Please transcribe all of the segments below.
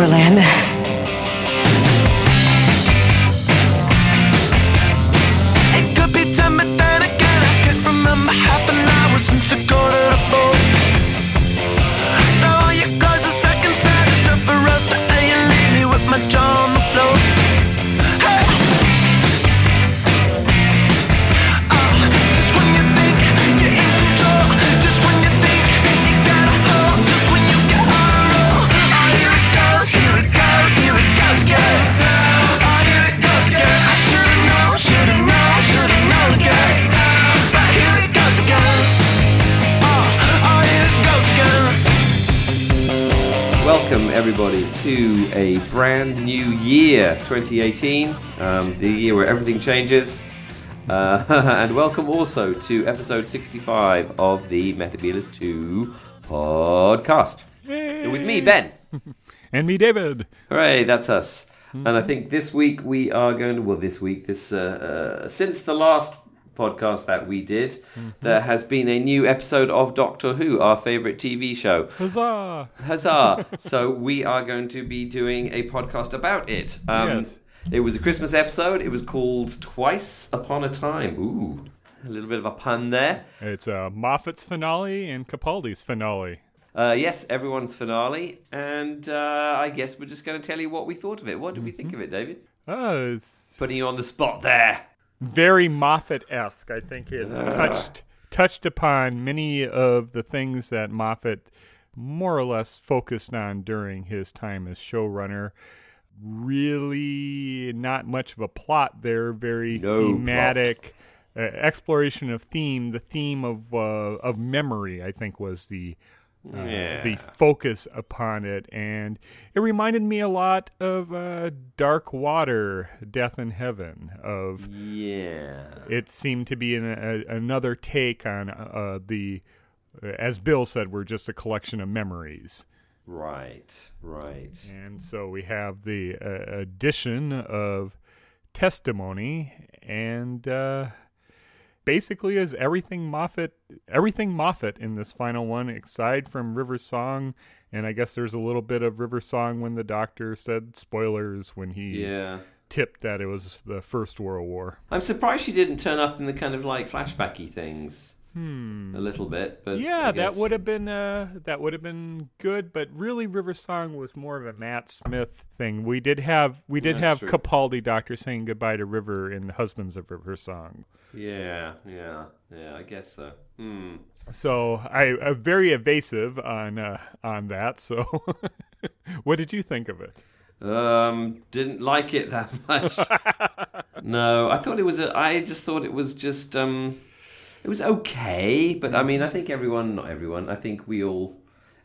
Brilliant. 2018, um, the year where everything changes. Uh, and welcome also to episode 65 of the Metabolist 2 podcast. With me, Ben. And me, David. Hooray, that's us. And I think this week we are going to, well, this week, this uh, uh, since the last podcast that we did, there has been a new episode of Doctor Who, our favorite TV show. Huzzah! Huzzah! so we are going to be doing a podcast about it. Um, Yes. It was a Christmas episode. It was called Twice Upon a Time. Ooh, a little bit of a pun there. It's uh, Moffat's finale and Capaldi's finale. Uh, yes, everyone's finale, and uh, I guess we're just going to tell you what we thought of it. What did we think of it, David? Uh, it's Putting you on the spot there. Very Moffat-esque. I think it touched touched upon many of the things that Moffat more or less focused on during his time as showrunner. Really, not much of a plot there. Very No thematic uh, exploration of theme. The theme of uh, of memory, I think, was the uh, Yeah. the focus upon it, and it reminded me a lot of uh, Dark Water, Death in Heaven. Of Yeah. it seemed to be an, a, another take on uh, the, as Bill said, we're just a collection of memories. Right. Right. And so we have the uh, addition of testimony, and uh, basically is everything Moffat, everything Moffat in this final one, aside from River Song, and I guess there's a little bit of River Song when the Doctor said spoilers when he Yeah. tipped that it was the First World War. I'm surprised she didn't turn up in the kind of like flashbacky things. Hmm. A little bit, but Yeah, I that would have been uh, that would have been good, but really, River Song was more of a Matt Smith thing. We did have we did have true. Capaldi Doctor saying goodbye to River in the Husbands of River Song. Yeah, yeah, yeah. I guess so. Hmm. So I I'm very evasive on uh, on that. So, what did you think of it? Um, didn't like it that much. no, I thought it was. A, I just thought it was just. Um, it was okay, but I mean, I think everyone, not everyone, I think we all,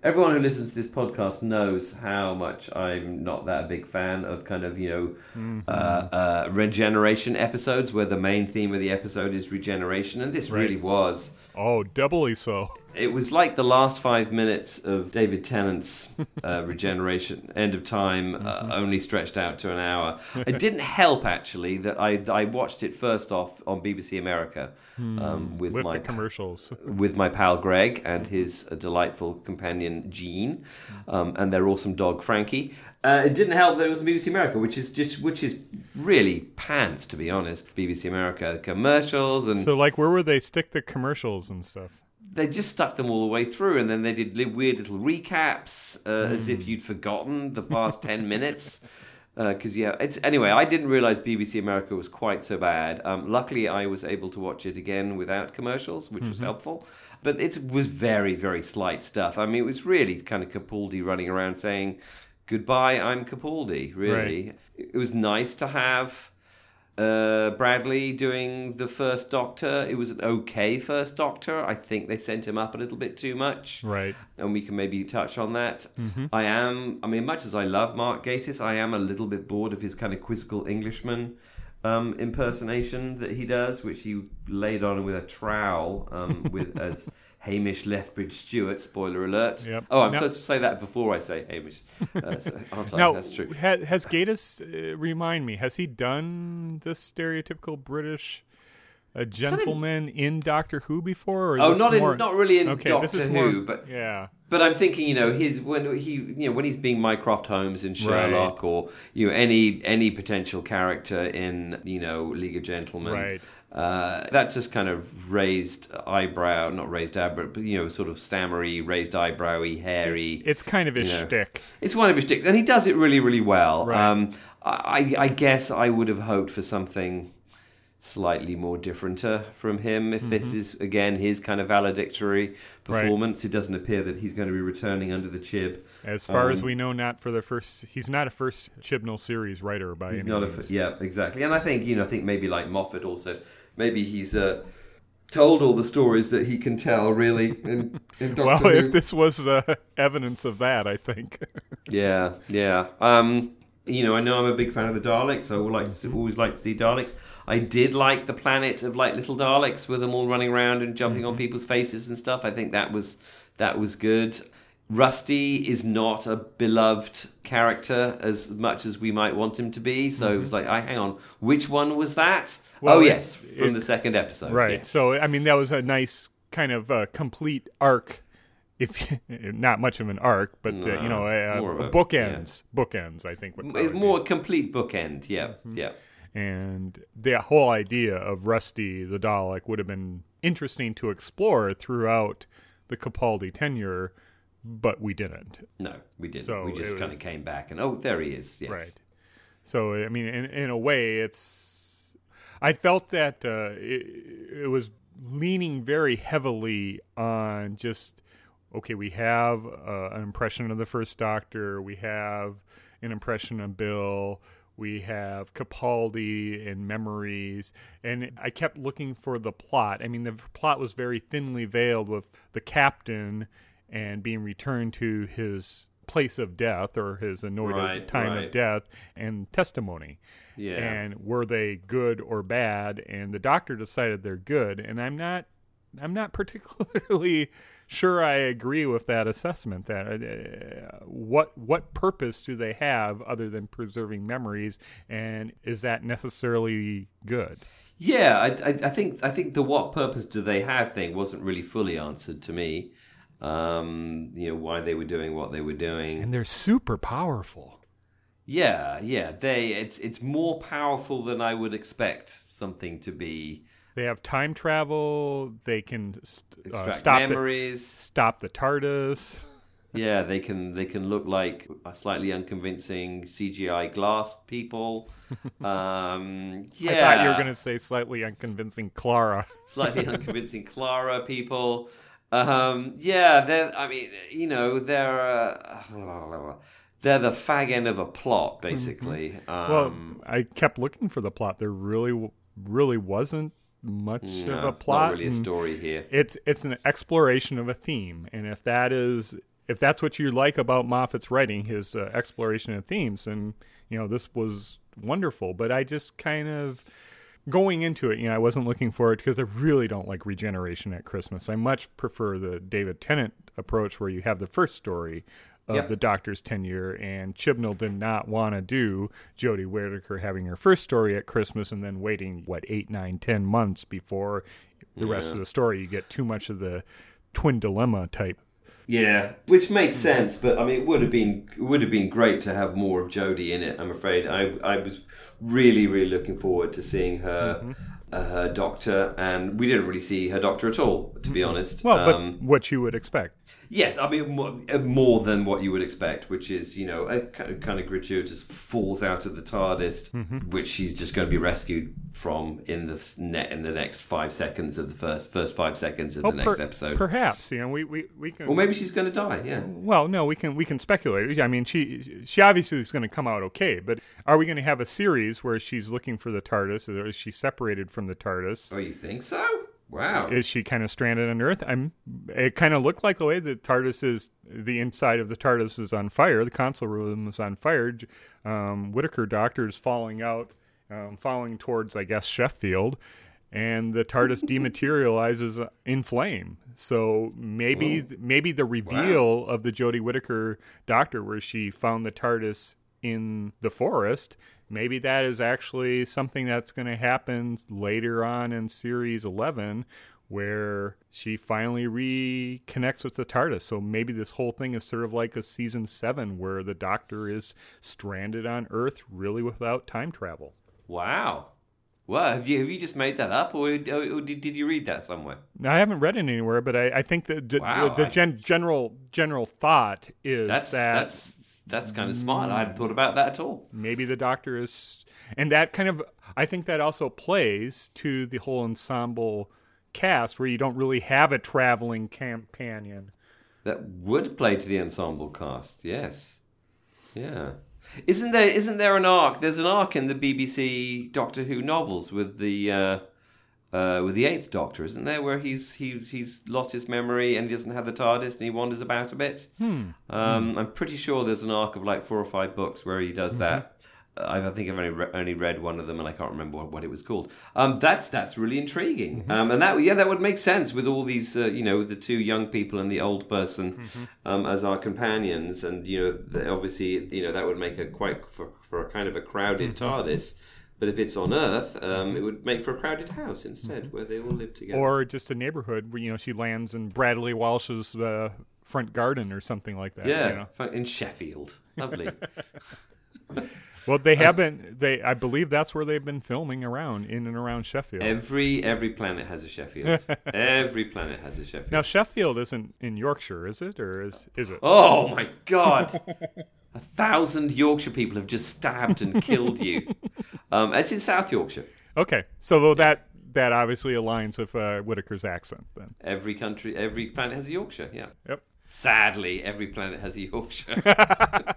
everyone who listens to this podcast knows how much I'm not that big fan of kind of you know, uh, uh, regeneration episodes where the main theme of the episode is regeneration, and this really was. Oh, doubly so. It was like the last five minutes of David Tennant's uh, regeneration, end of time, uh, only stretched out to an hour. It didn't help actually that I I watched it first off on BBC America um, with, with my commercials. with my pal Greg and his uh, delightful companion Jean, um, and their awesome dog Frankie. Uh, it didn't help that it was BBC America, which is just which is really pants to be honest. BBC America commercials and So, like, where would they stick the commercials and stuff? They just stuck them all the way through, and then they did weird little recaps uh, as if you'd forgotten the past ten minutes. Because yeah, it's anyway. I didn't realize BBC America was quite so bad. Um, luckily, I was able to watch it again without commercials, which was helpful. But it was very, very slight stuff. I mean, it was really kind of Capaldi running around saying, "Goodbye, I'm Capaldi." Really, it was nice to have uh, Bradley doing the first Doctor. It was an okay first Doctor. I think they sent him up a little bit too much. Right. And we can maybe touch on that. I am, I mean, much as I love Mark Gatiss, I am a little bit bored of his kind of quizzical Englishman um, impersonation that he does, which he laid on with a trowel um, with as Hamish Lethbridge Stewart. Spoiler alert. Yep. Oh, I'm Now- supposed to say that before I say Hamish. Uh, so- aren't I? Now, That's true. ha- has Gatiss, uh, remind me, has he done this stereotypical British a gentleman in Doctor Who before? Or Oh, not in, not really in okay, Doctor Who, more, but yeah, But I'm thinking, you know, his when he, you know, when he's being Mycroft Holmes in Sherlock, or you know, any any potential character in, you know, League of Gentlemen, Right. Uh, that just kind of raised eyebrow, not raised eyebrow, but you know, sort of stammery, raised eyebrowy, hairy. it's kind of his you know. shtick. It's one of his sticks, and he does it really, really well. Right. Um, I, I guess I would have hoped for something slightly more differenter from him if this Mm-hmm. is again his kind of valedictory performance. It doesn't appear that he's going to be returning under the chib. As far as Um, we know, not for the first. He's not a first Chibnall series writer by He's any not a means. yeah, exactly. And I think you know, I think maybe like Moffat also, maybe he's uh, told all the stories that he can tell really in, in Doctor well, Who. if this was uh, evidence of that, I think. Yeah, yeah. Um, you know, I know I'm a big fan of the Daleks. I would like to see, always like to see Daleks. I did like the planet of like little Daleks with them all running around and jumping on people's faces and stuff. I think that was that was good. Rusty is not a beloved character as much as we might want him to be. So it was like, I hang on, which one was that? Well, oh it- yes, from it- the second episode. right. yes. So, I mean, that was a nice kind of uh, complete arc. If not much of an arc, but uh, you know, uh, more a- bookends. Bookends, I think. Would It's be. more complete bookend. Yeah, Mm-hmm. yeah. and the whole idea of Rusty the Dalek would have been interesting to explore throughout the Capaldi tenure, but we didn't. No, we didn't. So we just kind of came back and oh, there he is. Yes. Right. So I mean, in in a way, it's. I felt that uh, it, it was leaning very heavily on just okay. We have uh, an impression of the first Doctor. We have an impression of Bill. We have Capaldi and memories, and I kept looking for the plot. I mean, the plot was very thinly veiled with the captain and being returned to his place of death or his anointed Right, time right. of death and testimony. Yeah. And were they good or bad? And the doctor decided they're good. And I'm not, I'm not particularly sure I agree with that assessment. That uh, what what purpose do they have other than preserving memories? And is that necessarily good? Yeah, I, I, I think I think the what purpose do they have thing wasn't really fully answered to me. Um, you know why they were doing what they were doing. And they're super powerful. Yeah, yeah, they it's it's more powerful than I would expect something to be. They have time travel. They can st- uh, stop the, memories. stop the TARDIS. Yeah, they can they can look like a slightly unconvincing CGI glass people. Um, yeah, I thought you were going to say slightly unconvincing Clara. slightly unconvincing Clara people. Um, yeah, they're. I mean, you know, they're. Uh, they're the fag end of a plot, basically. Well, Um, I kept looking for the plot. There really, really wasn't much no, of a plot. Not really a story here. It's it's an exploration of a theme, and if that is if that's what you like about Moffat's writing, his uh, exploration of themes, and you know this was wonderful. But I just kind of going into it, you know, I wasn't looking for it because I really don't like regeneration at Christmas. I much prefer the David Tennant approach, where you have the first story of Yep. the Doctor's tenure, and Chibnall did not want to do Jodie Whittaker having her first story at Christmas and then waiting what eight, nine, ten months before the rest of the story. You get too much of the twin dilemma type. Yeah, which makes sense, but I mean, it would have been it would have been great to have more of Jodie in it. I'm afraid I I was really really looking forward to seeing her Mm-hmm. uh, her doctor, and we didn't really see her doctor at all, to be honest. Mm-hmm. Well, Um, but what you would expect. Yes, I mean more, uh, than what you would expect, which is you know a kind of gratuitous falls out of the TARDIS, Mm-hmm. which she's just going to be rescued from in the net in the next five seconds of the first first five seconds of Oh, the next per- episode. Perhaps you know we we, we can. or maybe she's going to die. Yeah. Well, no, we can we can speculate. I mean, she she obviously is going to come out okay, but are we going to have a series where she's looking for the TARDIS, or is she separated from the TARDIS? Oh, you think so? Wow. Is she kind of stranded on Earth? I'm. It kind of looked like the way the TARDIS is. The inside of the TARDIS is on fire. The console room is on fire. J- Um, Whittaker Doctor is falling out, um, falling towards, I guess, Sheffield, and the TARDIS dematerializes in flame. So maybe maybe the reveal of the Jodie Whittaker Doctor, where she found the TARDIS in the forest, maybe that is actually something that's going to happen later on in series 11 where she finally reconnects with the TARDIS. So maybe this whole thing is sort of like a season 7 where the doctor is stranded on Earth really without time travel. Wow. Well, have you have you just made that up, or, or did, did you read that somewhere? Now, I haven't read it anywhere, but I, I think that d- Wow, the, the I- gen- general general thought is That's that that's that's kind of smart. I hadn't thought about that at all. maybe the doctor is and that kind of i think that also plays to the whole ensemble cast where you don't really have a traveling companion That would play to the ensemble cast. Yes. Yeah. Isn't there isn't there an arc? There's an arc in the BBC Doctor Who novels with the uh, uh, with the Eighth Doctor, isn't there, where he's he he's lost his memory and he doesn't have the TARDIS and he wanders about a bit. Um, I'm pretty sure there's an arc of like four or five books where he does that. I I think I've only re- only read one of them, and I can't remember what, what it was called. Um, that's that's really intriguing, um, and that yeah, that would make sense with all these, uh, you know, the two young people and the old person um, as our companions, and you know, the, obviously, you know, that would make a quite for, for a kind of a crowded TARDIS. But if it's on Earth, um, it would make for a crowded house instead, where they all live together. or just a neighborhood where you know she lands in bradley walsh's uh, front garden or something like that yeah, you know? in Sheffield, lovely. well they have been they i believe that's where they've been filming around in and around sheffield every every planet has a Sheffield. every planet has a Sheffield. now sheffield isn't in yorkshire is it or is is it Oh my god! A thousand Yorkshire people have just stabbed and killed you. Um, it's in South Yorkshire. okay so though that that obviously aligns with uh, whittaker's accent then Every country, every planet has a Yorkshire. Yeah. yep Sadly, every planet has a Yorkshire.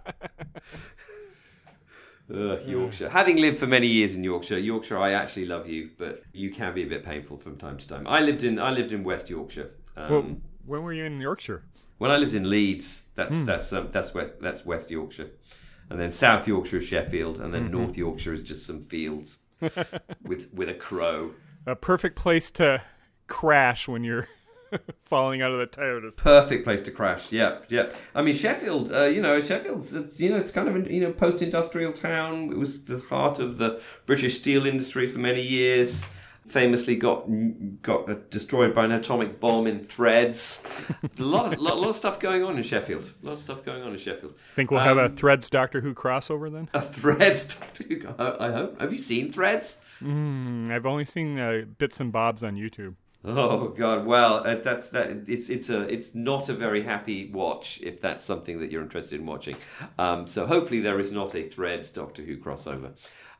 Ugh, Yorkshire. Having lived for many years in Yorkshire, Yorkshire, I actually love you, but you can be a bit painful from time to time. I lived in I lived in West Yorkshire. Um, well, when were you in yorkshire When I lived in Leeds, that's that's um, that's west, that's West Yorkshire, and then South Yorkshire is Sheffield, and then North Yorkshire is just some fields with with a crow. a perfect place to crash when you're falling out of the tires. Perfect place to crash. Yep, yep. I mean Sheffield, uh, you know, Sheffield's it's you know it's kind of a you know post-industrial town. It was the heart of the British steel industry for many years. Famously got got destroyed by an atomic bomb in threads. a lot of lot, lot of stuff going on in Sheffield. A lot of stuff going on in Sheffield. Think we'll have a Um, Threads Doctor Who crossover then? A Threads. Doctor Who- I I hope. Have you seen Threads? Mm, I've only seen uh, bits and bobs on YouTube. Oh God! Well, uh, that's that. It's it's a it's not a very happy watch if that's something that you're interested in watching. Um, so hopefully there is not a Threads Doctor Who crossover.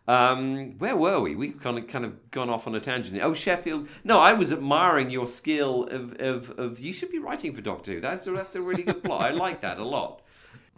Um, where were we? We've kind of kind of gone off on a tangent. Oh, Sheffield. No, I was admiring your skill of of, of you should be writing for Doctor Who. That's a, that's a really good plot. I like that a lot.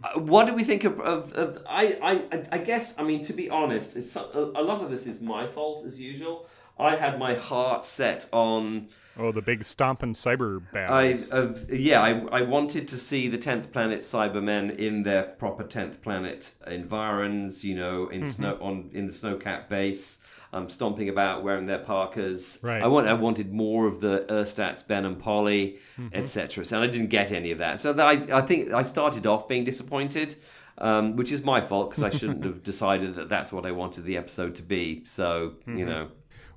Uh, what do we think of, of, of I, I I guess I mean to be honest, a, a lot of this is my fault as usual. I had my heart set on Oh, the big stomping cyber I uh, yeah, I, I wanted to see the tenth planet Cybermen in their proper tenth planet environs. You know, in snow on in the snowcat base, um, stomping about wearing their parkas. Right. I want I wanted more of the Erstats, Ben and Polly, etc. So I didn't get any of that. So that I I think I started off being disappointed. Um, which is my fault because I shouldn't have decided that that's what I wanted the episode to be. So you know,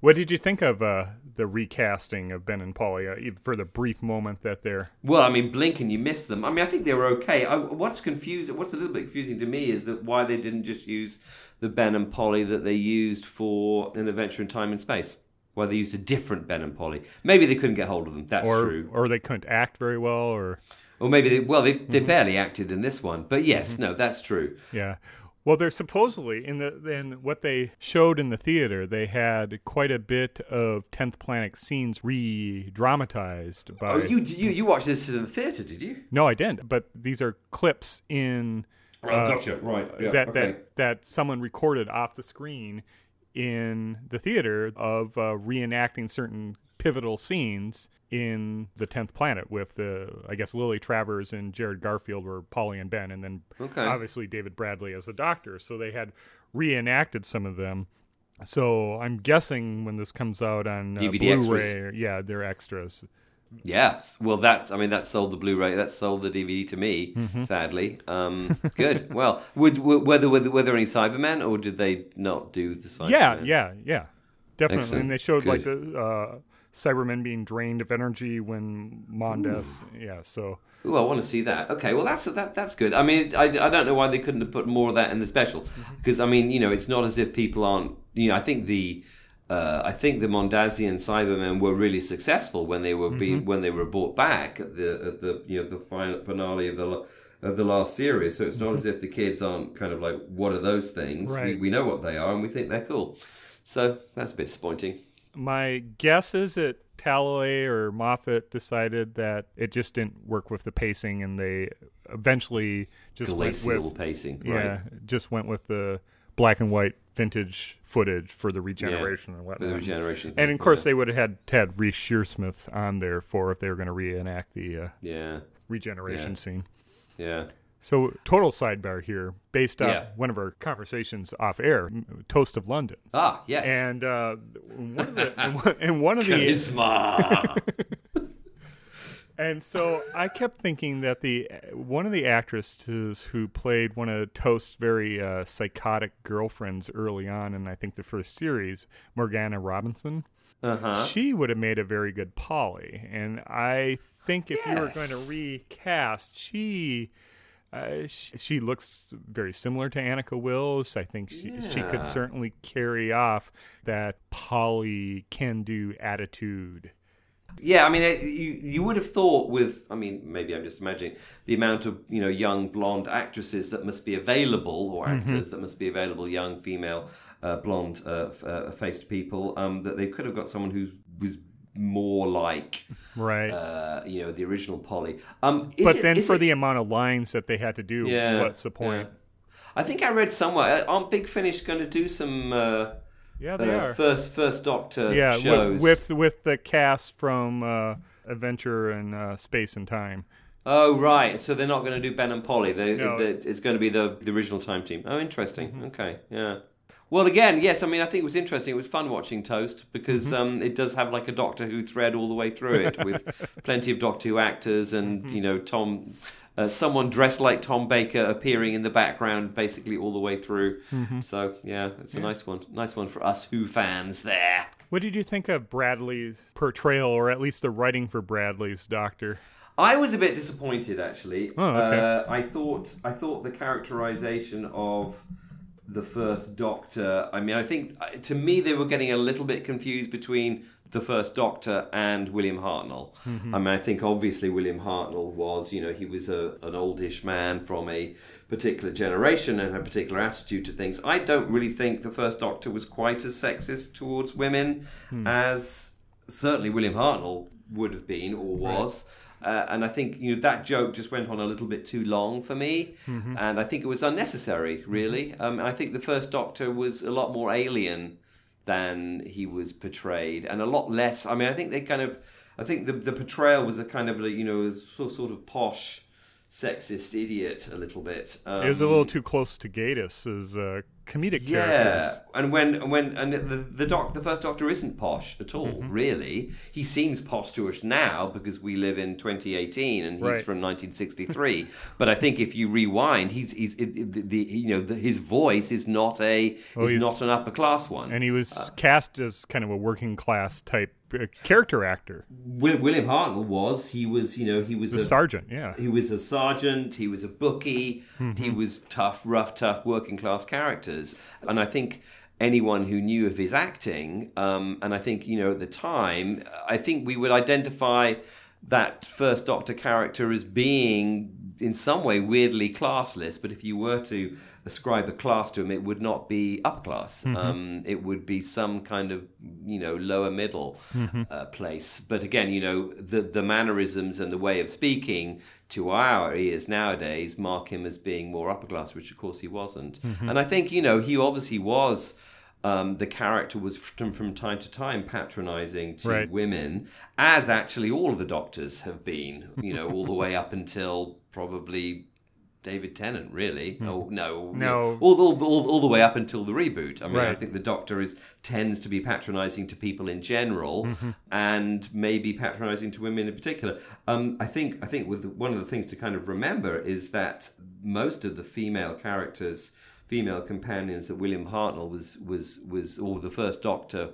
what did you think of uh, the recasting of Ben and Polly uh, for the brief moment that they're. Well, I mean, blink and you miss them. I mean, I think they were okay. I, what's confusing, what's a little bit confusing to me is that why they didn't just use the Ben and Polly that they used for an adventure in time and space. Why they used a different Ben and Polly. Maybe they couldn't get hold of them. That's Or, true. or they couldn't act very well, or Or maybe they, well, they, they barely acted in this one. But yes, no, that's true. Yeah. Well, they're supposedly in the in what they showed in the theater. They had quite a bit of Tenth Planet scenes re-dramatized by. Oh, you, you, you watched this in the theatre, did you? No, I didn't. But these are clips in Oh, uh, gotcha. Right. Yeah, that okay. that that someone recorded off the screen in the theater of uh, reenacting certain pivotal scenes in the tenth planet with the I guess Lily Travers and Jared Garfield were Polly and Ben, and then Okay. obviously David Bradley as the Doctor. So they had reenacted some of them. So I'm guessing when this comes out on uh, DVD Blu-ray, yeah, they're extras. Yeah, well, that's I mean that sold the Blu-ray, that sold the DVD to me. Mm-hmm. Sadly, um, good. Well, would, would whether were, were there any Cybermen or did they not do the Cybermen? Yeah, yeah, yeah, definitely. Excellent. And they showed like the uh, Cybermen being drained of energy when Mondas. Yeah, so Ooh, I want to see that. Okay, well that's that that's good. I mean, I, I don't know why they couldn't have put more of that in the special Mm-hmm. because I mean, you know, it's not as if people aren't. You know, I think the uh, I think the Mondasian Cybermen were really successful when they were being Mm-hmm. when they were brought back at the at the you know the final finale of the. Of the last series, so it's not as if the kids aren't kind of like, what are those things? Mm-hmm. Right. We, we know what they are, and we think they're cool. So that's a bit disappointing. My guess is that Talalay or Moffat decided that it just didn't work with the pacing, and they eventually just Glacial went with pacing, yeah, right? just went with the black and white vintage footage for the regeneration and whatnot. the regeneration, And of course, yeah. they would have had have Reece Shearsmith on there for if they were going to reenact the uh, yeah, regeneration Yeah. scene. yeah. So, total sidebar here, based off Yeah. one of our conversations off air, Toast of London, Ah, yes. and uh, one of the and one of the Charisma. and so I kept thinking that the one of the actresses who played one of Toast's very uh, psychotic girlfriends early on, in I think the first series, Morgana Robinson. uh-huh. She would have made a very good Polly, and I think if you were going to recast, she uh, she, she looks very similar to Anneke Wills. I think she she could certainly carry off that Polly can do attitude. Yeah, I mean, it, you you would have thought with, I mean, maybe I'm just imagining the amount of you know young blonde actresses that must be available, or Mm-hmm. actors that must be available, young female uh, blonde uh, f- uh, faced people, um, that they could have got someone who was more like, Right. uh, you know, the original Polly. Um, is but it- then for it- the amount of lines that they had to do, yeah, what's the point? yeah. I think I read somewhere. uh, Aren't Big Finish going to do some uh, Yeah, they uh, are. first first Doctor yeah, shows with with the cast from uh, Adventure and uh, Space and Time. Oh right, so they're not going to do Ben and Polly. They, No. they- it's going to be the, the original time team. Oh, interesting. Mm-hmm. Okay, yeah. Well, again, yes. I mean, I think it was interesting. It was fun watching Toast because Mm-hmm. um, it does have like a Doctor Who thread all the way through it, with plenty of Doctor Who actors and Mm-hmm. you know Tom, uh, someone dressed like Tom Baker appearing in the background, basically all the way through. Mm-hmm. So yeah, it's a nice one. Nice one for us Who fans there. What did you think of Bradley's portrayal, or at least the writing for Bradley's Doctor? I was a bit disappointed actually. Oh, okay. uh, I thought I thought the characterization of the first Doctor. I mean, I think uh, to me they were getting a little bit confused between the first Doctor and William Hartnell. Mm-hmm. I mean, I think obviously William Hartnell was, you know, he was a, an oldish man from a particular generation and a particular attitude to things. I don't really think the first Doctor was quite as sexist towards women Hmm. as certainly William Hartnell would have been or was. Uh, and I think you know that joke just went on a little bit too long for me, Mm-hmm. and I think it was unnecessary. Really, um, I think the first Doctor was a lot more alien than he was portrayed, and a lot less. I mean, I think they kind of, I think the the portrayal was a kind of a, you know sort sort of posh, sexist idiot a little bit. Um, it was a little too close to Gatiss as uh, comedic yeah, characters. and when when and the the doc the first Doctor isn't posh at all. Mm-hmm. Really, he seems posh to us now because we live in 2018 and he's Right. from 1963. but I think if you rewind, he's he's it, it- the, the you know the, his voice is not a Oh, is not an upper class one. And he was Uh, cast as kind of a working class type uh, character actor, William Hartnell was he was you know he was the a sergeant. Yeah, He was a sergeant. He was a bookie. He was tough, rough, tough, working class characters. And I think anyone who knew of his acting, um, and I think you know at the time, I think we would identify that first Doctor character as being in some way weirdly classless. But if you were to ascribe a class to him, it would not be upper class. Um, it would be some kind of you know lower middle uh, place. But again, you know the the mannerisms and the way of speaking to our ears nowadays mark him as being more upper class, which of course he wasn't. And I think you know he obviously was. Um, the character was from, from time to time patronizing to Right. women, as actually all of the doctors have been, you know, all the way up until probably David Tennant, really. Oh no. No. all, all, all, all the way up until the reboot. I mean, I think the Doctor is tends to be patronising to people in general, Mm-hmm. and maybe patronising to women in particular. Um, I think I think with one of the things to kind of remember is that most of the female characters, female companions that William Hartnell was was was or the first Doctor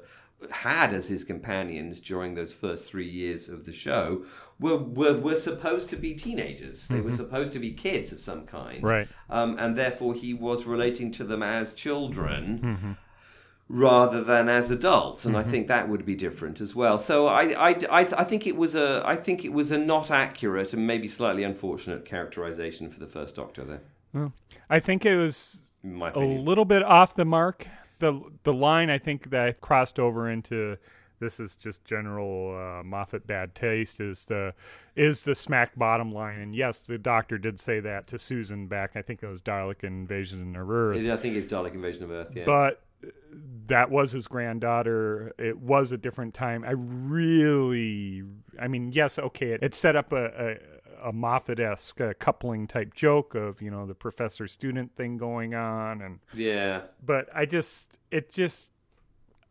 had as his companions during those first three years of the show were were, were supposed to be teenagers. They were supposed to be kids of some kind, Mm-hmm. Right. Um, and therefore, he was relating to them as children Mm-hmm. rather than as adults, and I think that would be different as well. So I, I, I, I think it was a I think it was a not accurate and maybe slightly unfortunate characterization for the first Doctor. There, I think it was a little bit off the mark. the The line I think that crossed over into this is just general uh, Moffat bad taste is the is the smack bottom line. And yes, the doctor did say that to Susan back. I think it was Dalek Invasion of Earth. I think it's Dalek Invasion of Earth. Yeah, but that was his granddaughter. It was a different time. I really, I mean, yes, okay, it, it set up a, a, a Moffat-esque uh, coupling type joke of you know the professor student thing going on, and yeah. but I just, it just,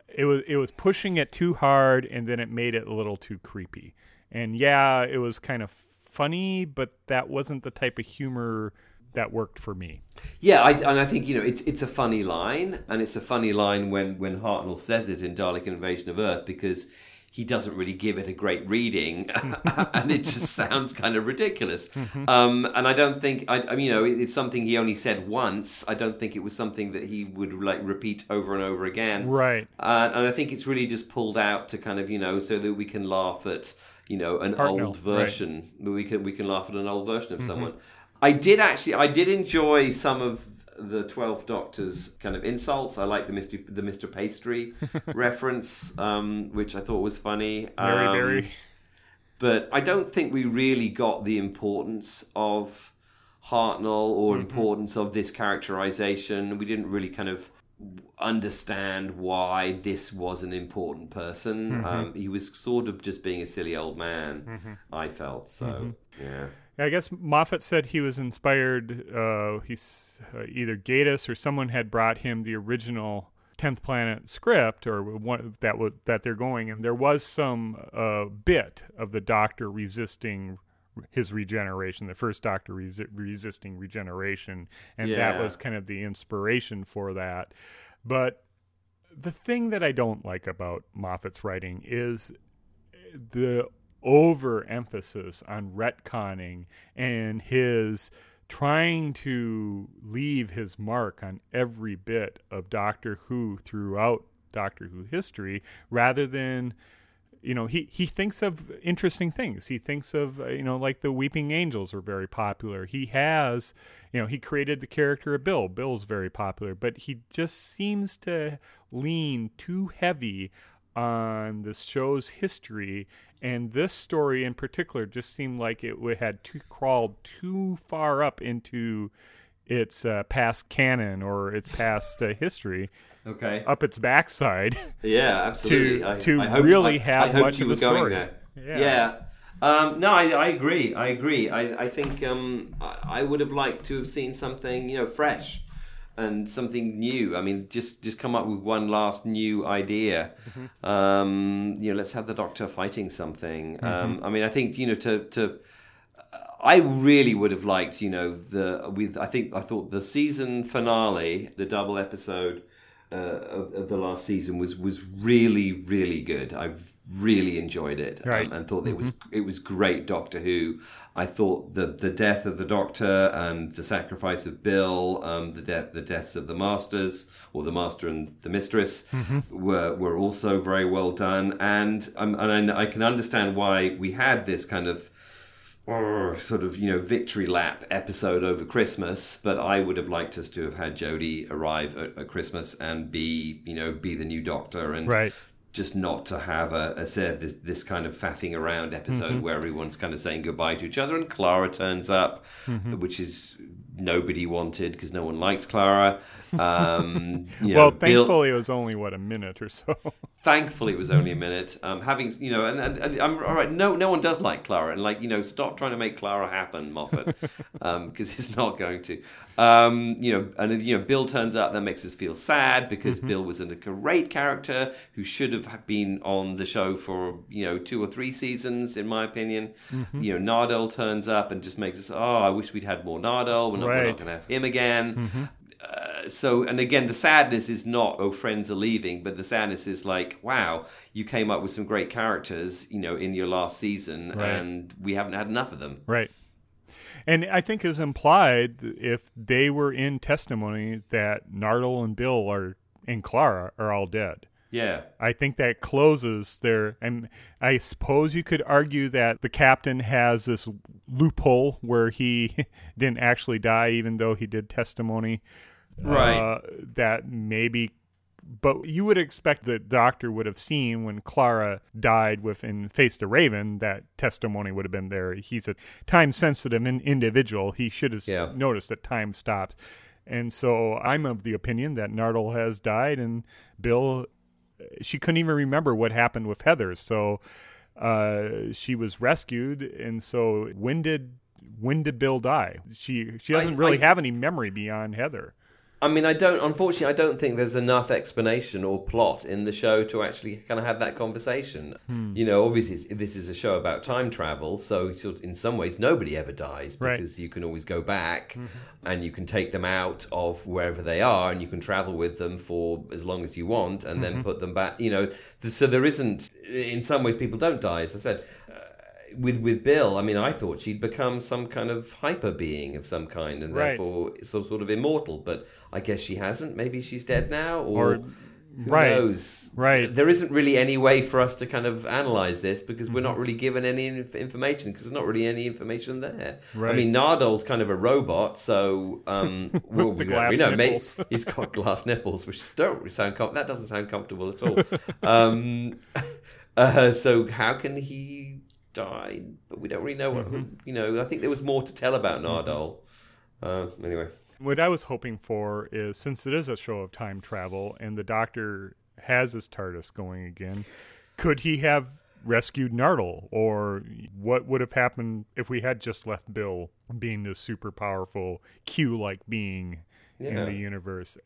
it was it was pushing it too hard, and then it made it a little too creepy. And yeah, it was kind of funny, but that wasn't the type of humor that worked for me. Yeah, I, and I think you know it's it's a funny line, and it's a funny line when when Hartnell says it in Dalek Invasion of Earth because he doesn't really give it a great reading, and it just sounds kind of ridiculous. Um, and I don't think I, I mean, you know it- it's something he only said once. I don't think it was something that he would like repeat over and over again. Right. Uh, and I think it's really just pulled out to kind of you know so that we can laugh at you know an Hartnell, old right. version. We can we can laugh at an old version of someone. I did actually I did enjoy some of the Twelfth Doctor's kind of insults. I like the Mister the Mister Pastry reference, um, which I thought was funny. Very, Um, very. but I don't think we really got the importance of Hartnell or importance of this characterization. We didn't really kind of understand why this was an important person. Um, he was sort of just being a silly old man. I felt so. Yeah. I guess Moffat said he was inspired. Uh, he's uh, either Gatiss or someone had brought him the original Tenth Planet script, or one that was that they're going, and there was some uh, bit of the Doctor resisting his regeneration, the first Doctor resi- resisting regeneration, and that was kind of the inspiration for that. But the thing that I don't like about Moffat's writing is the overemphasis on retconning and his trying to leave his mark on every bit of Doctor Who throughout Doctor Who history rather than you know he he thinks of interesting things. He thinks of uh, you know like the weeping angels are very popular. He has you know he created the character of bill. Bill's very popular but he just seems to lean too heavy on the show's history and this story in particular just seemed like it had too crawled too far up into its uh, past canon or its past uh, history Okay. up its backside Yeah, absolutely. to- I, to I hope, really I, have I much you of going story. there. Yeah. Yeah. Um, no, I, I agree. I agree. I, I think um, I, I would have liked to have seen something, you know, fresh and something new. I mean, just just come up with one last new idea. Um, you know, let's have the Doctor fighting something. Um, I mean, I think you know to to. I really would have liked, you know, the with. I think I thought the season finale, the double episode uh, of, of the last season was was really really good. I've really enjoyed it um, and thought it was it was great Doctor Who. I thought the the death of the Doctor and the sacrifice of Bill, um, the death the deaths of the Masters or the Master and the Mistress were were also very well done. And um, and I, I can understand why we had this kind of sort of you know victory lap episode over Christmas, but I would have liked us to have had Jodie arrive at, at Christmas and be you know be the new Doctor and Right. Just not to have a, a said this this kind of faffing around episode mm-hmm. where everyone's kind of saying goodbye to each other and Clara turns up, mm-hmm. which is nobody wanted because no one likes Clara. Um, well, know, thankfully, it was only what a minute or so. thankfully it was only a minute. Um having you know and, and, and i'm all right no no one does like clara and like you know stop trying to make clara happen moffat um because it's not going to. Um you know and you know bill turns out that makes us feel sad because bill was a great character who should have been on the show for you know two or three seasons in my opinion. You know nardole turns up and just makes us oh i wish we'd had more nardole. We're not, Right. not gonna have him again uh, so and again the sadness is not oh friends are leaving but the sadness is like wow you came up with some great characters you know in your last season Right. and we haven't had enough of them Right. And I think it was implied if they were in testimony that Nardole and Bill are and Clara are all dead. yeah I think that closes their. And I suppose you could argue that the captain has this loophole where he didn't actually die, even though he did testimony. Right. Uh, that maybe. But you would expect the doctor would have seen when Clara died with in Face the Raven that testimony would have been there. He's a time sensitive individual. He should have Yeah. noticed that time stops. And so I'm of the opinion that Nardole has died and Bill she couldn't even remember what happened with Heather. So uh, she was rescued, and so when did when did Bill die? She she doesn't I- really I- have any memory beyond Heather. I mean, I don't. Unfortunately, I don't think there's enough explanation or plot in the show to actually kind of have that conversation. Hmm. You know, obviously, this is a show about time travel, so sort in some ways, nobody ever dies Right. because you can always go back and you can take them out of wherever they are, and you can travel with them for as long as you want, and then put them back. You know, so there isn't. In some ways, people don't die. As I said. With with Bill, I mean, I thought she'd become some kind of hyper being of some kind, and Right. therefore some sort of immortal. But I guess she hasn't. Maybe she's dead now, or, Or- who right, knows? right. There isn't really any way for us to kind of analyze this because we're not really given any inf- information because there's not really any information there. I mean, Nardole's kind of a robot, so um, well, we, glass we know nipples. he's got glass nipples, which don't sound com- that doesn't sound comfortable at all. um, uh, so how can he die? But we don't really know. What, Mm-hmm. You know, I think there was more to tell about Nardole. Uh, anyway. What I was hoping for is since it is a show of time travel and the Doctor has his TARDIS going again, could he have rescued Nardole, or what would have happened if we had just left Bill being this super powerful Q-like being in the universe?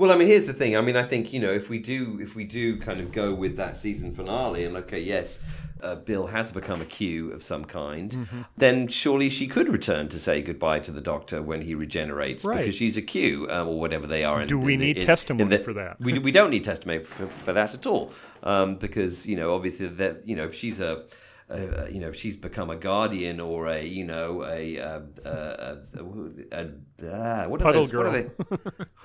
Well, I mean, here's the thing. I mean, I think you know, if we do, if we do kind of go with that season finale, and okay, yes, uh, Bill has become a Q of some kind, Mm-hmm. then surely she could return to say goodbye to the Doctor when he regenerates, Right. because she's a Q um, or whatever they are. In, Do we in need in- testimony the- for that? We we don't need testimony for, for that at all, um, because you know, obviously that you know, if she's a uh, you know, if she's become a guardian or a, you know, a, uh, uh, a, a, ah, what are Puddle those? What are girl.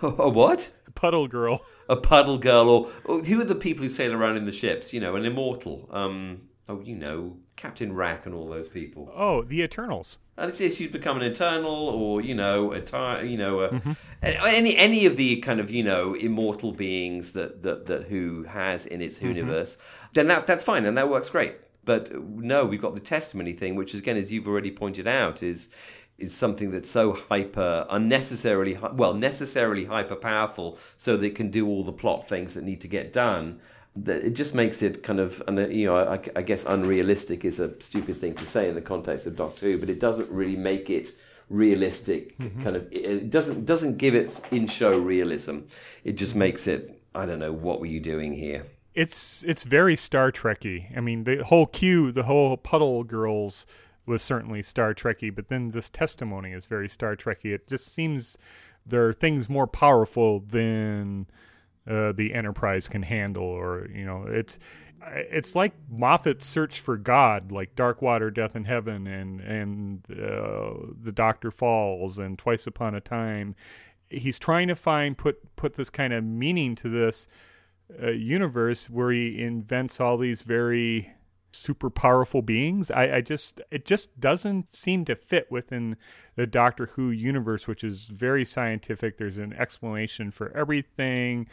they? a what? Puddle Girl. a puddle girl, or, or who are the people who sail around in the ships? You know, an immortal. Um, oh, you know, Captain Wrack and all those people. Oh, the Eternals. And it's she's become an eternal, or you know, a ti- you know, a, any any of the kind of you know immortal beings that that, that who has in its universe, then that that's fine, and that works great. But no, we've got the testimony thing, which again, as you've already pointed out, is is something that's so hyper unnecessarily well necessarily hyper powerful, so that it can do all the plot things that need to get done. That it just makes it kind of, and you know, I, I guess unrealistic is a stupid thing to say in the context of Doctor Who, but it doesn't really make it realistic. Mm-hmm. Kind of, it doesn't doesn't give it in show realism. It just makes it. I don't know what were you doing here. It's it's very Star Trekky. I mean, the whole Q, the whole Puddle Girls was certainly Star Trekky, but then this testimony is very Star Trekky. It just seems there are things more powerful than uh, the Enterprise can handle, or you know, it's it's like Moffat's search for God, like Dark Water, Death in Heaven, and and uh, the Doctor Falls, and Twice Upon a Time. He's trying to find put put this kind of meaning to this uh, universe where he invents all these very super powerful beings. I, I just it just doesn't seem to fit within the Doctor Who universe, which is very scientific. There's an explanation for everything.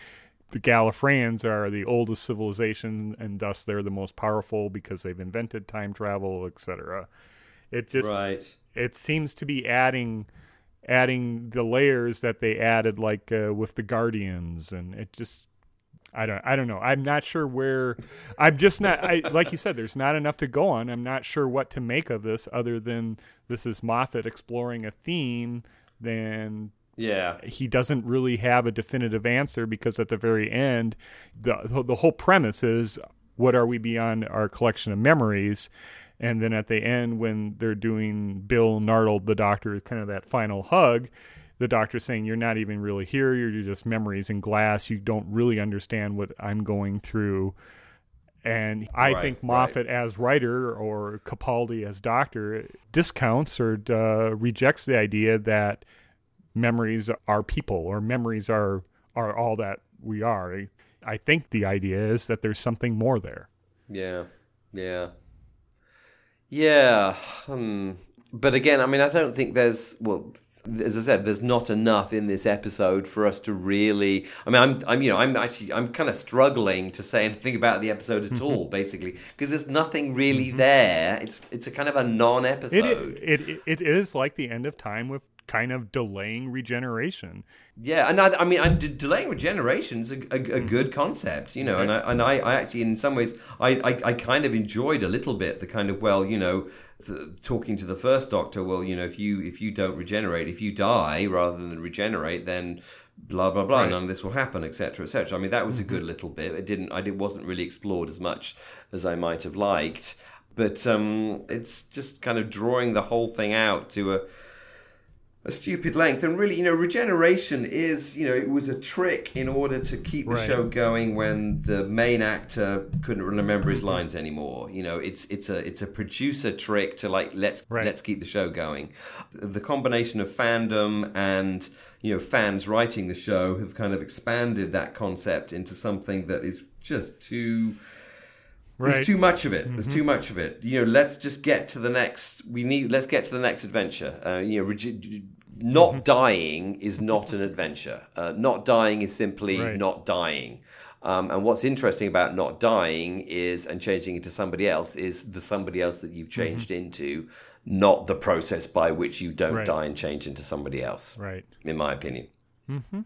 The Gallifreyans are the oldest civilization, and thus they're the most powerful because they've invented time travel, etc. It just Right. it seems to be adding adding the layers that they added, like uh, with the Guardians, and it just. I don't. I don't know. I'm not sure where. I'm just not. I like you said. There's not enough to go on. I'm not sure what to make of this, other than this is Moffat exploring a theme. Then Yeah. he doesn't really have a definitive answer because at the very end, the the whole premise is what are we beyond our collection of memories, and then at the end when they're doing Bill Nardole the doctor kind of that final hug. The doctor's saying you're not even really here. You're just memories in glass. You don't really understand what I'm going through. And I Right, think right. Moffat as writer or Capaldi as doctor discounts or uh, rejects the idea that memories are people or memories are are all that we are. I, I think the idea is that there's something more there. Yeah, yeah, yeah. Hmm. But again, I mean, I don't think there's well, as I said, there's not enough in this episode for us to really. I mean, I'm, I'm, you know, I'm actually, I'm kind of struggling to say anything about the episode at all, basically, because there's nothing really mm-hmm. there. It's, it's a kind of a non-episode. It, it it it is like the end of time with kind of delaying regeneration. Yeah, and I, I mean, de- delaying regeneration is a, a, a good concept, you know. And I and I, I actually, in some ways, I, I, I kind of enjoyed a little bit the kind of well, you know, the, talking to the first Doctor. Well, you know, if you if you don't regenerate, if you die rather than regenerate, then blah blah blah, Right. none of this will happen, etc. etc. I mean, that was a good little bit. It didn't, I it wasn't really explored as much as I might have liked. But um, it's just kind of drawing the whole thing out to a a stupid length. And really, you know, regeneration is, you know, it was a trick in order to keep the Right. show going when the main actor couldn't remember his mm-hmm. lines anymore. You know, it's it's a it's a producer trick to like let's Right. let's keep the show going. The combination of fandom and you know fans writing the show have kind of expanded that concept into something that is just too Right. there's too much of it. There's too much of it. You know, let's just get to the next. We need. Let's get to the next adventure. Uh, you know, regi- not dying is not an adventure. Uh, not dying is simply Right. not dying. Um, and what's interesting about not dying is and changing into somebody else is the somebody else that you've changed into, not the process by which you don't Right. die and change into somebody else. Right. In my opinion. Mm-hmm.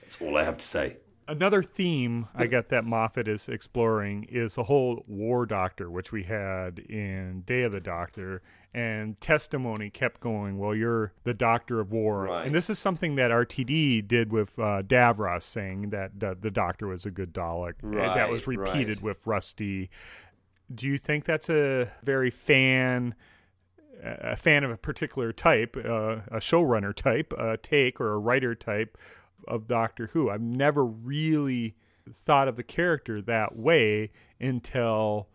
That's all I have to say. Another theme I get that Moffat is exploring is the whole war doctor, which we had in Day of the Doctor, and testimony kept going. Well, you're the doctor of war, Right. and this is something that RTD did with uh, Davros, saying that uh, the doctor was a good Dalek. And that was repeated right. with Rusty. Do you think that's a very fan? a fan of a particular type, uh, a showrunner type, a take or a writer type of Doctor Who. I've never really thought of the character that way until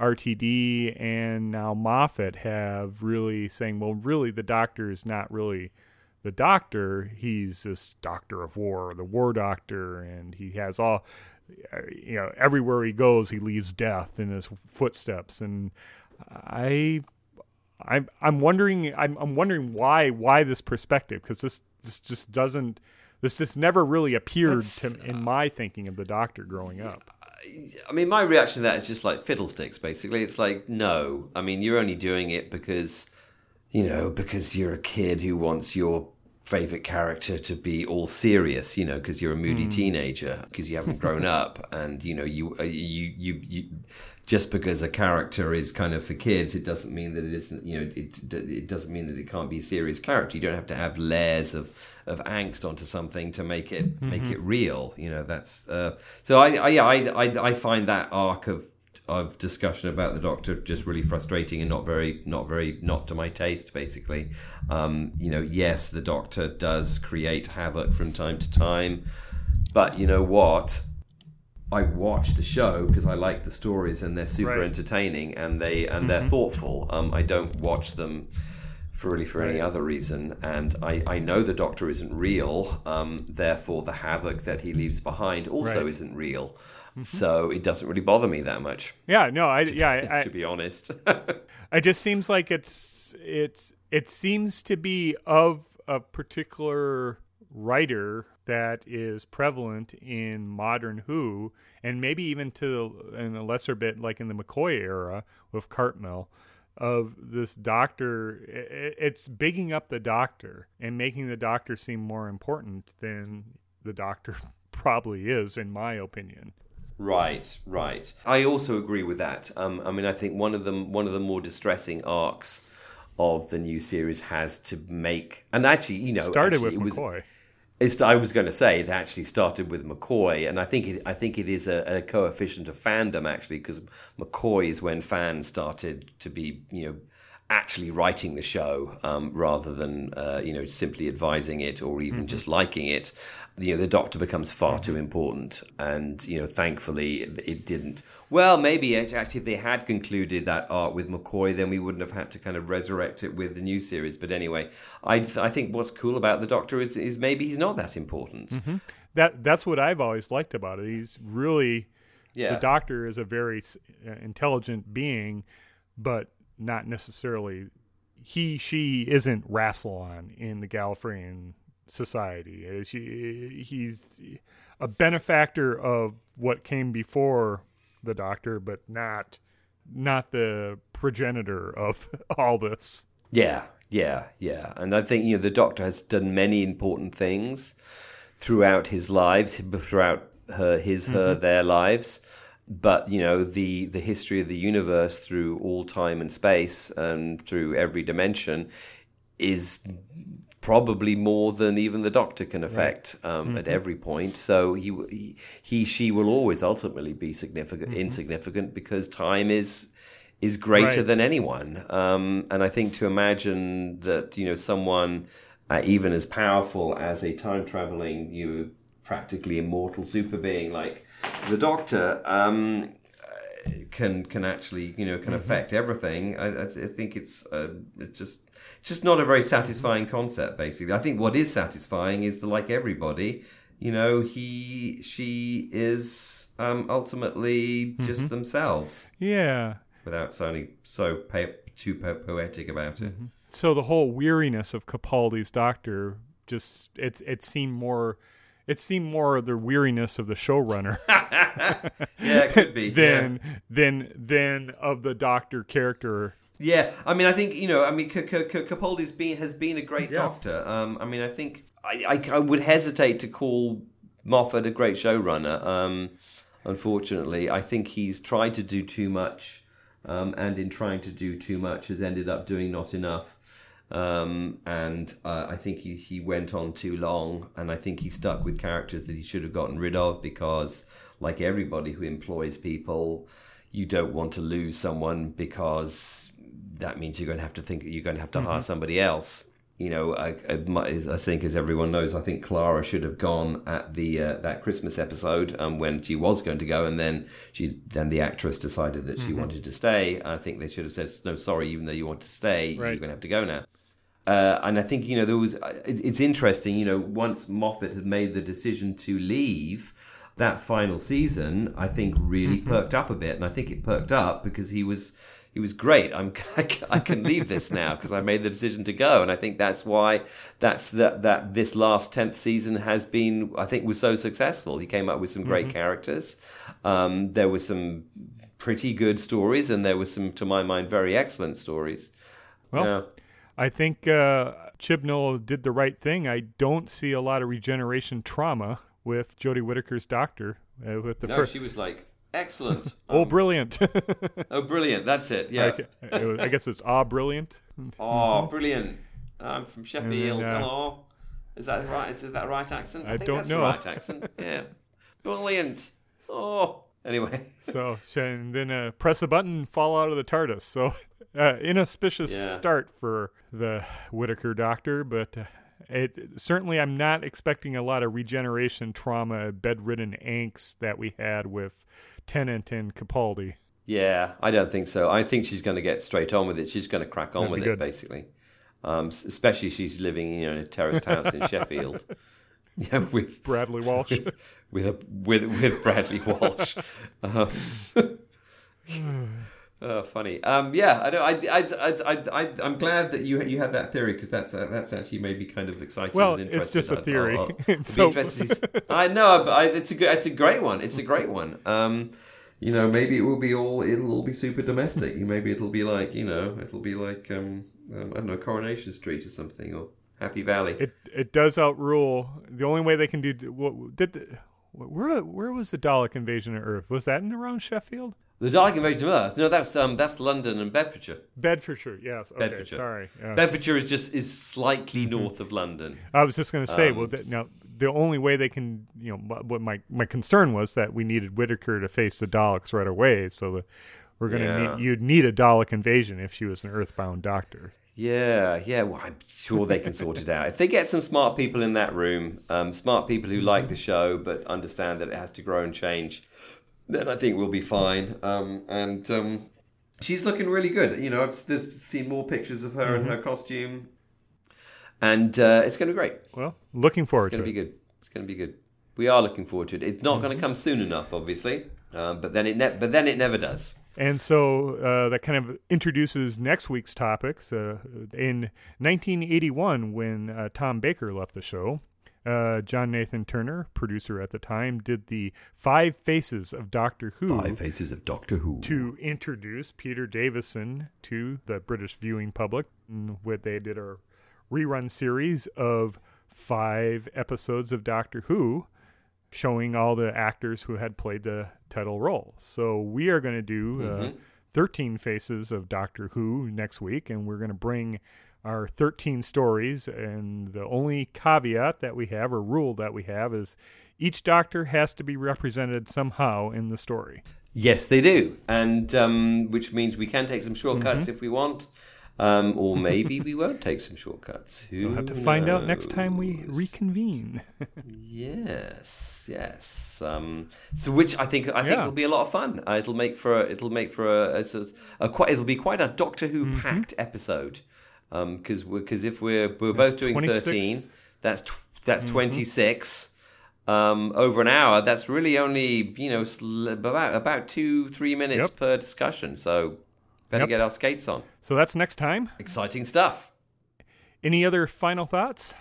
RTD and now Moffat have really saying, well, really, the Doctor is not really the Doctor. He's this Doctor of War, the War Doctor, and he has all. You know, everywhere he goes, he leaves death in his footsteps, and I I'm I'm wondering I'm I'm wondering why why this perspective because this this just doesn't this just never really appeared to in my thinking of the Doctor growing up. I mean, my reaction to that is just like fiddlesticks, basically. It's like, no. I mean, you're only doing it because, you know, because you're a kid who wants your favorite character to be all serious, you know, because you're a moody teenager, because you haven't grown up, and you know, you uh, you you you. Just because a character is kind of for kids, it doesn't mean that it isn't. You know, it it doesn't mean that it can't be a serious character. You don't have to have layers of of angst onto something to make it make it real. You know, that's uh, so. I, I yeah, I, I I find that arc of of discussion about the Doctor just really frustrating and not very not very not to my taste. Basically, um, you know, yes, the Doctor does create havoc from time to time, but you know what? I watch the show because I like the stories and they're super Right. entertaining and they and they're thoughtful. Um, I don't watch them for really for any other reason, and I, I know the Doctor isn't real. Um, therefore, the havoc that he leaves behind also Right. isn't real. So it doesn't really bother me that much, Yeah, no, I yeah, I, I, to be honest. it just seems like it's it's it seems to be of a particular writer that is prevalent in modern Who, and maybe even to in a lesser bit like in the McCoy era with Cartmel. of this doctor. It's bigging up the doctor and making the doctor seem more important than the doctor probably is, in my opinion. Right, right. I also agree with that. Um, I mean, I think one of them, one of the more distressing arcs of the new series has to make, and actually, you know, Started actually, with it was, McCoy. It's, I was going to say it actually started with McCoy, and I think it, I think it is a, a coefficient of fandom actually because McCoy is when fans started to be you know actually writing the show um, rather than uh, you know simply advising it or even just liking it. You know, the Doctor becomes far too important, and you know, thankfully it, didn't. Well, maybe act- actually if they had concluded that arc with McCoy, then we wouldn't have had to kind of resurrect it with the new series. But anyway, I th- I think what's cool about the Doctor is is maybe he's not that important. That that's what I've always liked about it. He's really Yeah, the doctor is a very uh, intelligent being, but not necessarily he she isn't Rassilon in the Gallifreyan society. Uh, She, he's a benefactor of what came before the doctor, but not not the progenitor of all this. Yeah, yeah, yeah. And I think you know the Doctor has done many important things throughout his lives, throughout her, his, her, their lives. But you know the the history of the universe through all time and space and through every dimension is probably more than even the Doctor can affect um, at every point. So he, he he she will always ultimately be significant insignificant because time is is greater Right. than anyone. Um, and I think to imagine that you know someone uh, even as powerful as a time traveling, you practically immortal super being like the Doctor. Um, can can actually you know can affect everything. I, I, think it's uh, it's just it's just not a very satisfying concept. Basically, I think what is satisfying is that like everybody, you know, he she is um, ultimately just themselves Yeah. without sounding so too po- poetic about it. So the whole weariness of Capaldi's doctor just it's it seemed more it seemed more of the weariness of the showrunner Yeah, it could be. yeah. than than than of the doctor character. Yeah, I mean, I think you know, I mean, C- C- C- Capaldi's been has been a great Yes. doctor. Um, I mean, I think I, I, I would hesitate to call Moffat a great showrunner. Um, unfortunately, I think he's tried to do too much, um, and in trying to do too much, has ended up doing not enough. Um, and uh, I think he, he went on too long, and I think he stuck with characters that he should have gotten rid of because, like everybody who employs people, you don't want to lose someone because that means you're going to have to think you're going to have to hire somebody else. You know, I, I, I think as everyone knows, I think Clara should have gone at the uh, that Christmas episode um, when she was going to go, and then she then the actress decided that she wanted to stay. I think they should have said, "No, sorry, even though you want to stay, you're going to have to go now." Uh, and I think you know there was. uh, It, it's interesting, you know, once Moffat had made the decision to leave, that final season, I think really perked up a bit, and I think it perked up because he was he was great. I'm I can, I can leave this now because I made the decision to go, and I think that's why that's that that this last tenth season has been I think was so successful. He came up with some great characters. Um, there were some pretty good stories, and there were some, to my mind, very excellent stories. Well, Yeah. I think uh, Chibnall did the right thing. I don't see a lot of regeneration trauma with Jodie Whittaker's doctor. Uh, with the No, first, she was like excellent. oh, Um, brilliant! oh, brilliant! That's it. Yeah. I guess it's ah, brilliant. Oh, brilliant! I'm from Sheffield. Then, uh, Hello. Is that right? Is that the right accent? I think don't that's know. The right accent. Yeah. Brilliant. Oh. Anyway. So, and then uh, press a button, fall out of the TARDIS. So, uh, inauspicious Yeah. start for the Whittaker doctor, but uh, it certainly I'm not expecting a lot of regeneration trauma, bedridden angst that we had with Tennant and Capaldi. Yeah, I don't think so. I think she's going to get straight on with it. She's going to crack on That'd with it, basically. Um, especially she's living, you know, in a terraced house in Sheffield. Yeah, with Bradley Walsh. with a with with Bradley Walsh. Um, oh, funny. Um, yeah, I know. I, I, I, I, I, I'm glad that you you had that theory because that's uh, that's actually made me kind of excited. Well, it's just a theory. I'll- I'll So- interested to see- I know, but I, it's a good, it's a great one. It's a great one. Um, you know, maybe it will be all it'll all be super domestic. maybe it'll be like you know, it'll be like um, um I don't know, Coronation Street or something, or Happy Valley. It it does outrule the only way they can do. What did the, where where was the Dalek invasion of Earth? Was that in around Sheffield? The Dalek Invasion of Earth. No, that's um that's London and Bedfordshire. Bedfordshire, yes. Okay, Bedfordshire. sorry. Bedfordshire is just is slightly north of London. I was just going to say, Um, well, that, now the only way they can, you know, what my my concern was that we needed Whittaker to face the Daleks right away, so that we're going to Yeah. need you'd need a Dalek invasion if she was an Earthbound Doctor. Yeah, yeah. Well, I'm sure they can sort it out if they get some smart people in that room, um, smart people who like the show but understand that it has to grow and change. Then I think we'll be fine. Um, and um, she's looking really good. You know, I've there's seen more pictures of her in her costume, and uh, it's going to be great. Well, looking forward It's to it. It's going to be good. It's going to be good. We are looking forward to it. It's not going to come soon enough, obviously, um, but then it ne- but then it never does. And so uh, that kind of introduces next week's topics. Uh, in 1981, when uh, Tom Baker left the show, uh, John Nathan Turner, producer at the time, did the Five Faces of Doctor Who Five Faces of Doctor Who. to introduce Peter Davison to the British viewing public. And What they did a rerun series of five episodes of Doctor Who, showing all the actors who had played the title role. So we are going to do uh, 13 faces of Doctor Who next week, and we're going to bring our 13 stories. And the only caveat that we have, or rule that we have, is each Doctor has to be represented somehow in the story. Yes, they do, and um, which means we can take some shortcuts Mm-hmm. if we want, um, or maybe we won't take some shortcuts. Who We'll have to find out next time we reconvene. Yes, yes. Um, so, which I think I think Yeah. will be a lot of fun. Uh, it'll make for a, it'll make for a, a, of- a quite it'll be quite a Doctor Who Mm-hmm. packed episode. Because because if we're we're both doing 26. thirteen, that's tw- that's Mm-hmm. twenty six. Um, over an hour, that's really only you know sl- about about two three minutes Yep. per discussion. So better Yep. get our skates on. so that's next time. Exciting stuff. Any other final thoughts?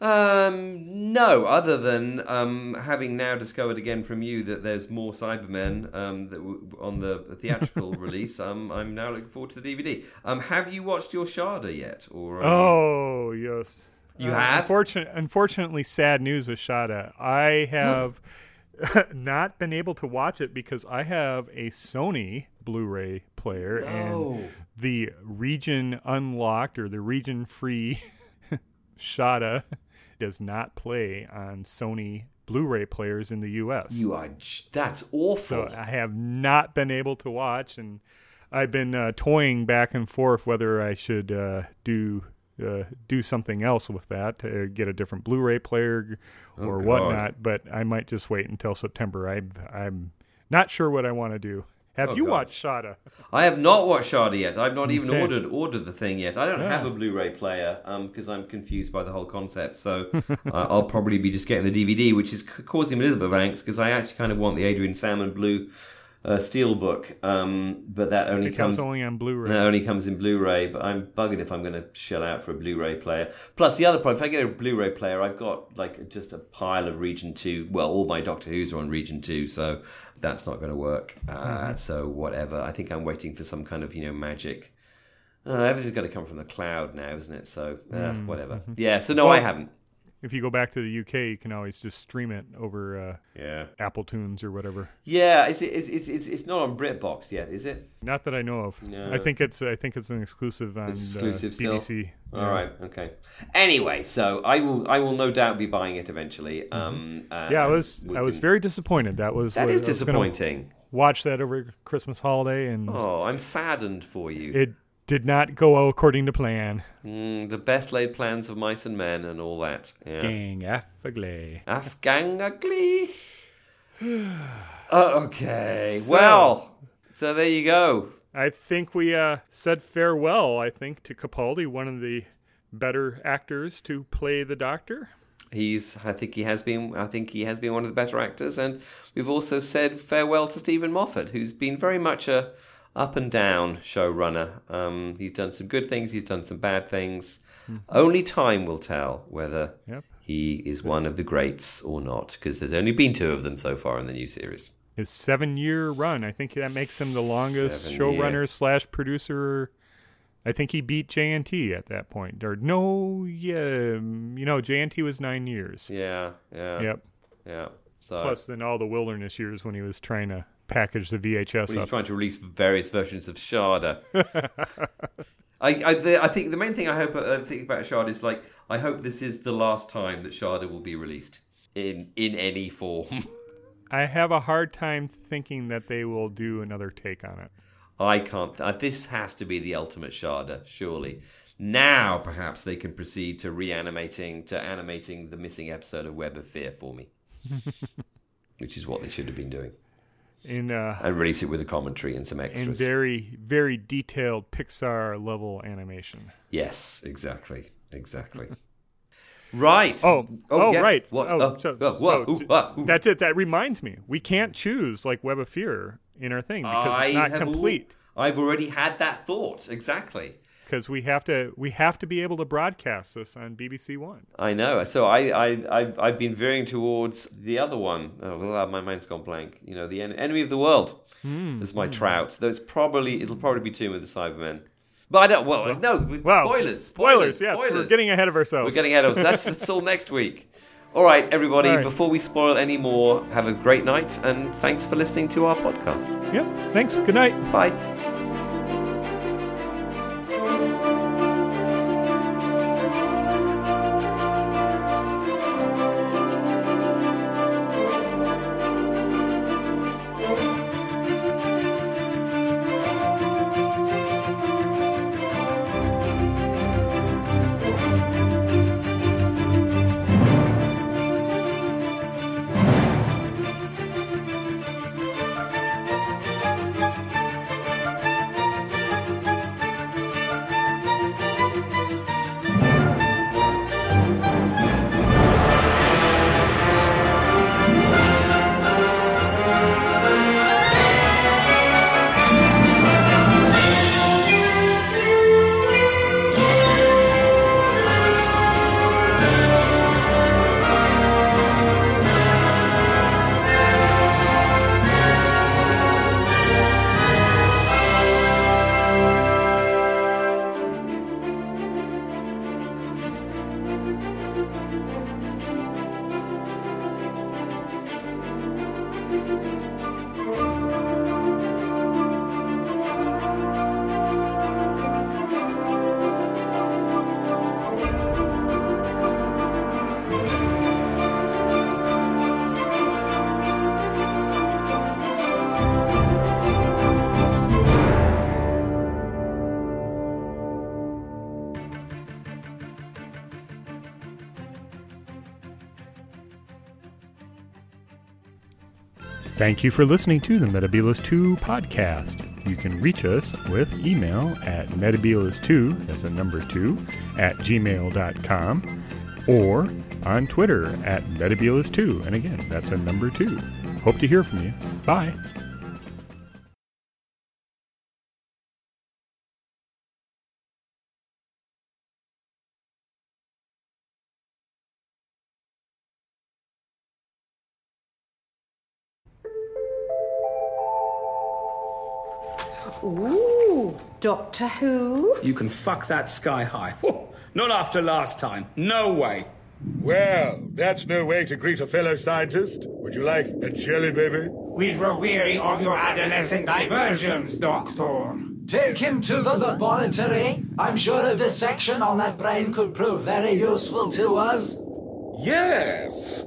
Um, no, other than um, having now discovered again from you that there's more Cybermen um, that w- on the theatrical release. Um, I'm now looking forward to the DVD. Um, have you watched your Shada yet? Or um, Oh yes, You Uh, have? Unfortunate, unfortunately, sad news with Shada. I have not been able to watch it because I have a Sony Blu-ray player No. and the region unlocked or the region free Shada does not play on Sony Blu-ray players in the U.S. you are that's awful. So I have not been able to watch, and I've been uh, toying back and forth whether I should uh, do uh, do something else with that, to get a different Blu-ray player or Oh, whatnot. But I might just wait until September. I'm I'm not sure what I want to do. Have Oh, you God. watched Shada? I have not watched Shada yet. I've not even Okay. ordered ordered the thing yet. I don't Yeah. have a Blu-ray player because I'm confused by the whole concept. So uh, I'll probably be just getting the DVD, which is causing me a little bit of angst because I actually kind of want the Adrian Salmon Blue uh, Steelbook, um, but that only It comes comes only on Blu-ray. it only comes in Blu-ray, but I'm buggered if I'm going to shell out for a Blu-ray player. Plus, the other problem, if I get a Blu-ray player, I've got like just a pile of Region Two. Well, all my Doctor Who's are on Region Two, so that's not going to work. Uh, So whatever. I think I'm waiting for some kind of you know magic. Uh, everything's going to come from the cloud now, isn't it? So uh, whatever. Yeah. So no, I haven't. If you go back to the UK, you can always just stream it over uh, Yeah. Apple Tunes or whatever. Yeah. It's it's it's it's, it's not on BritBox yet, is it? Not that I know of. No. I think it's I think it's an exclusive on Exclusive uh? BBC. All right. Okay. Anyway, so I will. I will no doubt be buying it eventually. Um, uh, Mm-hmm. Yeah, I was I was can- very disappointed. That was That what- is I was gonna disappointing. Watch that over Christmas holiday, and Oh, I'm saddened for you. it did not go according to plan. Mm, the best laid plans of mice and men and all that. Yeah. Gang affagly. Oh, okay. So- well, so there you go. I think we uh, said farewell. I think to Capaldi, one of the better actors to play the Doctor. He's. I think he has been. I think he has been one of the better actors, and we've also said farewell to Steven Moffat, who's been very much a up and down showrunner. Um, he's done some good things. He's done some bad things. Only time will tell whether Yep. he is one of the greats or not, because there's only been two of them so far in the new series. his seven year run. I think that makes him the longest Seven showrunner year. slash producer. I think he beat JNT at that point. Or no, yeah, um, you know, JNT was nine years. Yeah, yeah, Yep. yeah. So Plus, then all the wilderness years when he was trying to package the VHS when he's up. trying to release various versions of Shada. I I, the, I think the main thing I hope I think about Shada is like I hope this is the last time that Shada will be released in in any form. I have a hard time thinking that they will do another take on it. I can't. Uh, this has to be the ultimate Shada, surely. Now, perhaps they can proceed to reanimating, to animating the missing episode of Web of Fear for me, which is what they should have been doing, In uh, and release it with a commentary and some in extras. very very detailed Pixar level animation. yes, exactly, exactly. right. Oh, oh, yes. right. What? Oh, Oh, so- oh, whoa, so ooh, ah, ooh. That's it. That reminds me, we can't choose like Web of Fear in our thing because I it's not have al- complete. I've already had that thought. Exactly. Because we have to we have to be able to broadcast this on BBC One. I know. So I, I, I, I've been veering towards the other one. Oh, my mind's gone blank. You know, the en- enemy of the world Hmm. is my trout. Though it's probably it'll probably be Tomb of the Cybermen. But I don't. Well, no. Well, spoilers. spoilers. Spoilers. Yeah, spoilers. we're getting ahead of ourselves. We're getting ahead of us. That's, that's all next week. All right, everybody. All right. Before we spoil any more, have a great night and thanks for listening to our podcast. Yep. Thanks. Good night. Bye. Thank you for listening to the Metabolus 2 podcast. You can reach us with email at metabolus2, as a number 2, at gmail.com, or on Twitter at metabolus2, and again, that's a number 2. Hope to hear from you. Bye. Doctor Who? You can fuck that sky high. Not after last time. No way. Well, that's no way to greet a fellow scientist. Would you like a jelly baby? We grow weary of your adolescent diversions, Doctor. Take him to the laboratory. I'm sure a dissection on that brain could prove very useful to us. Yes.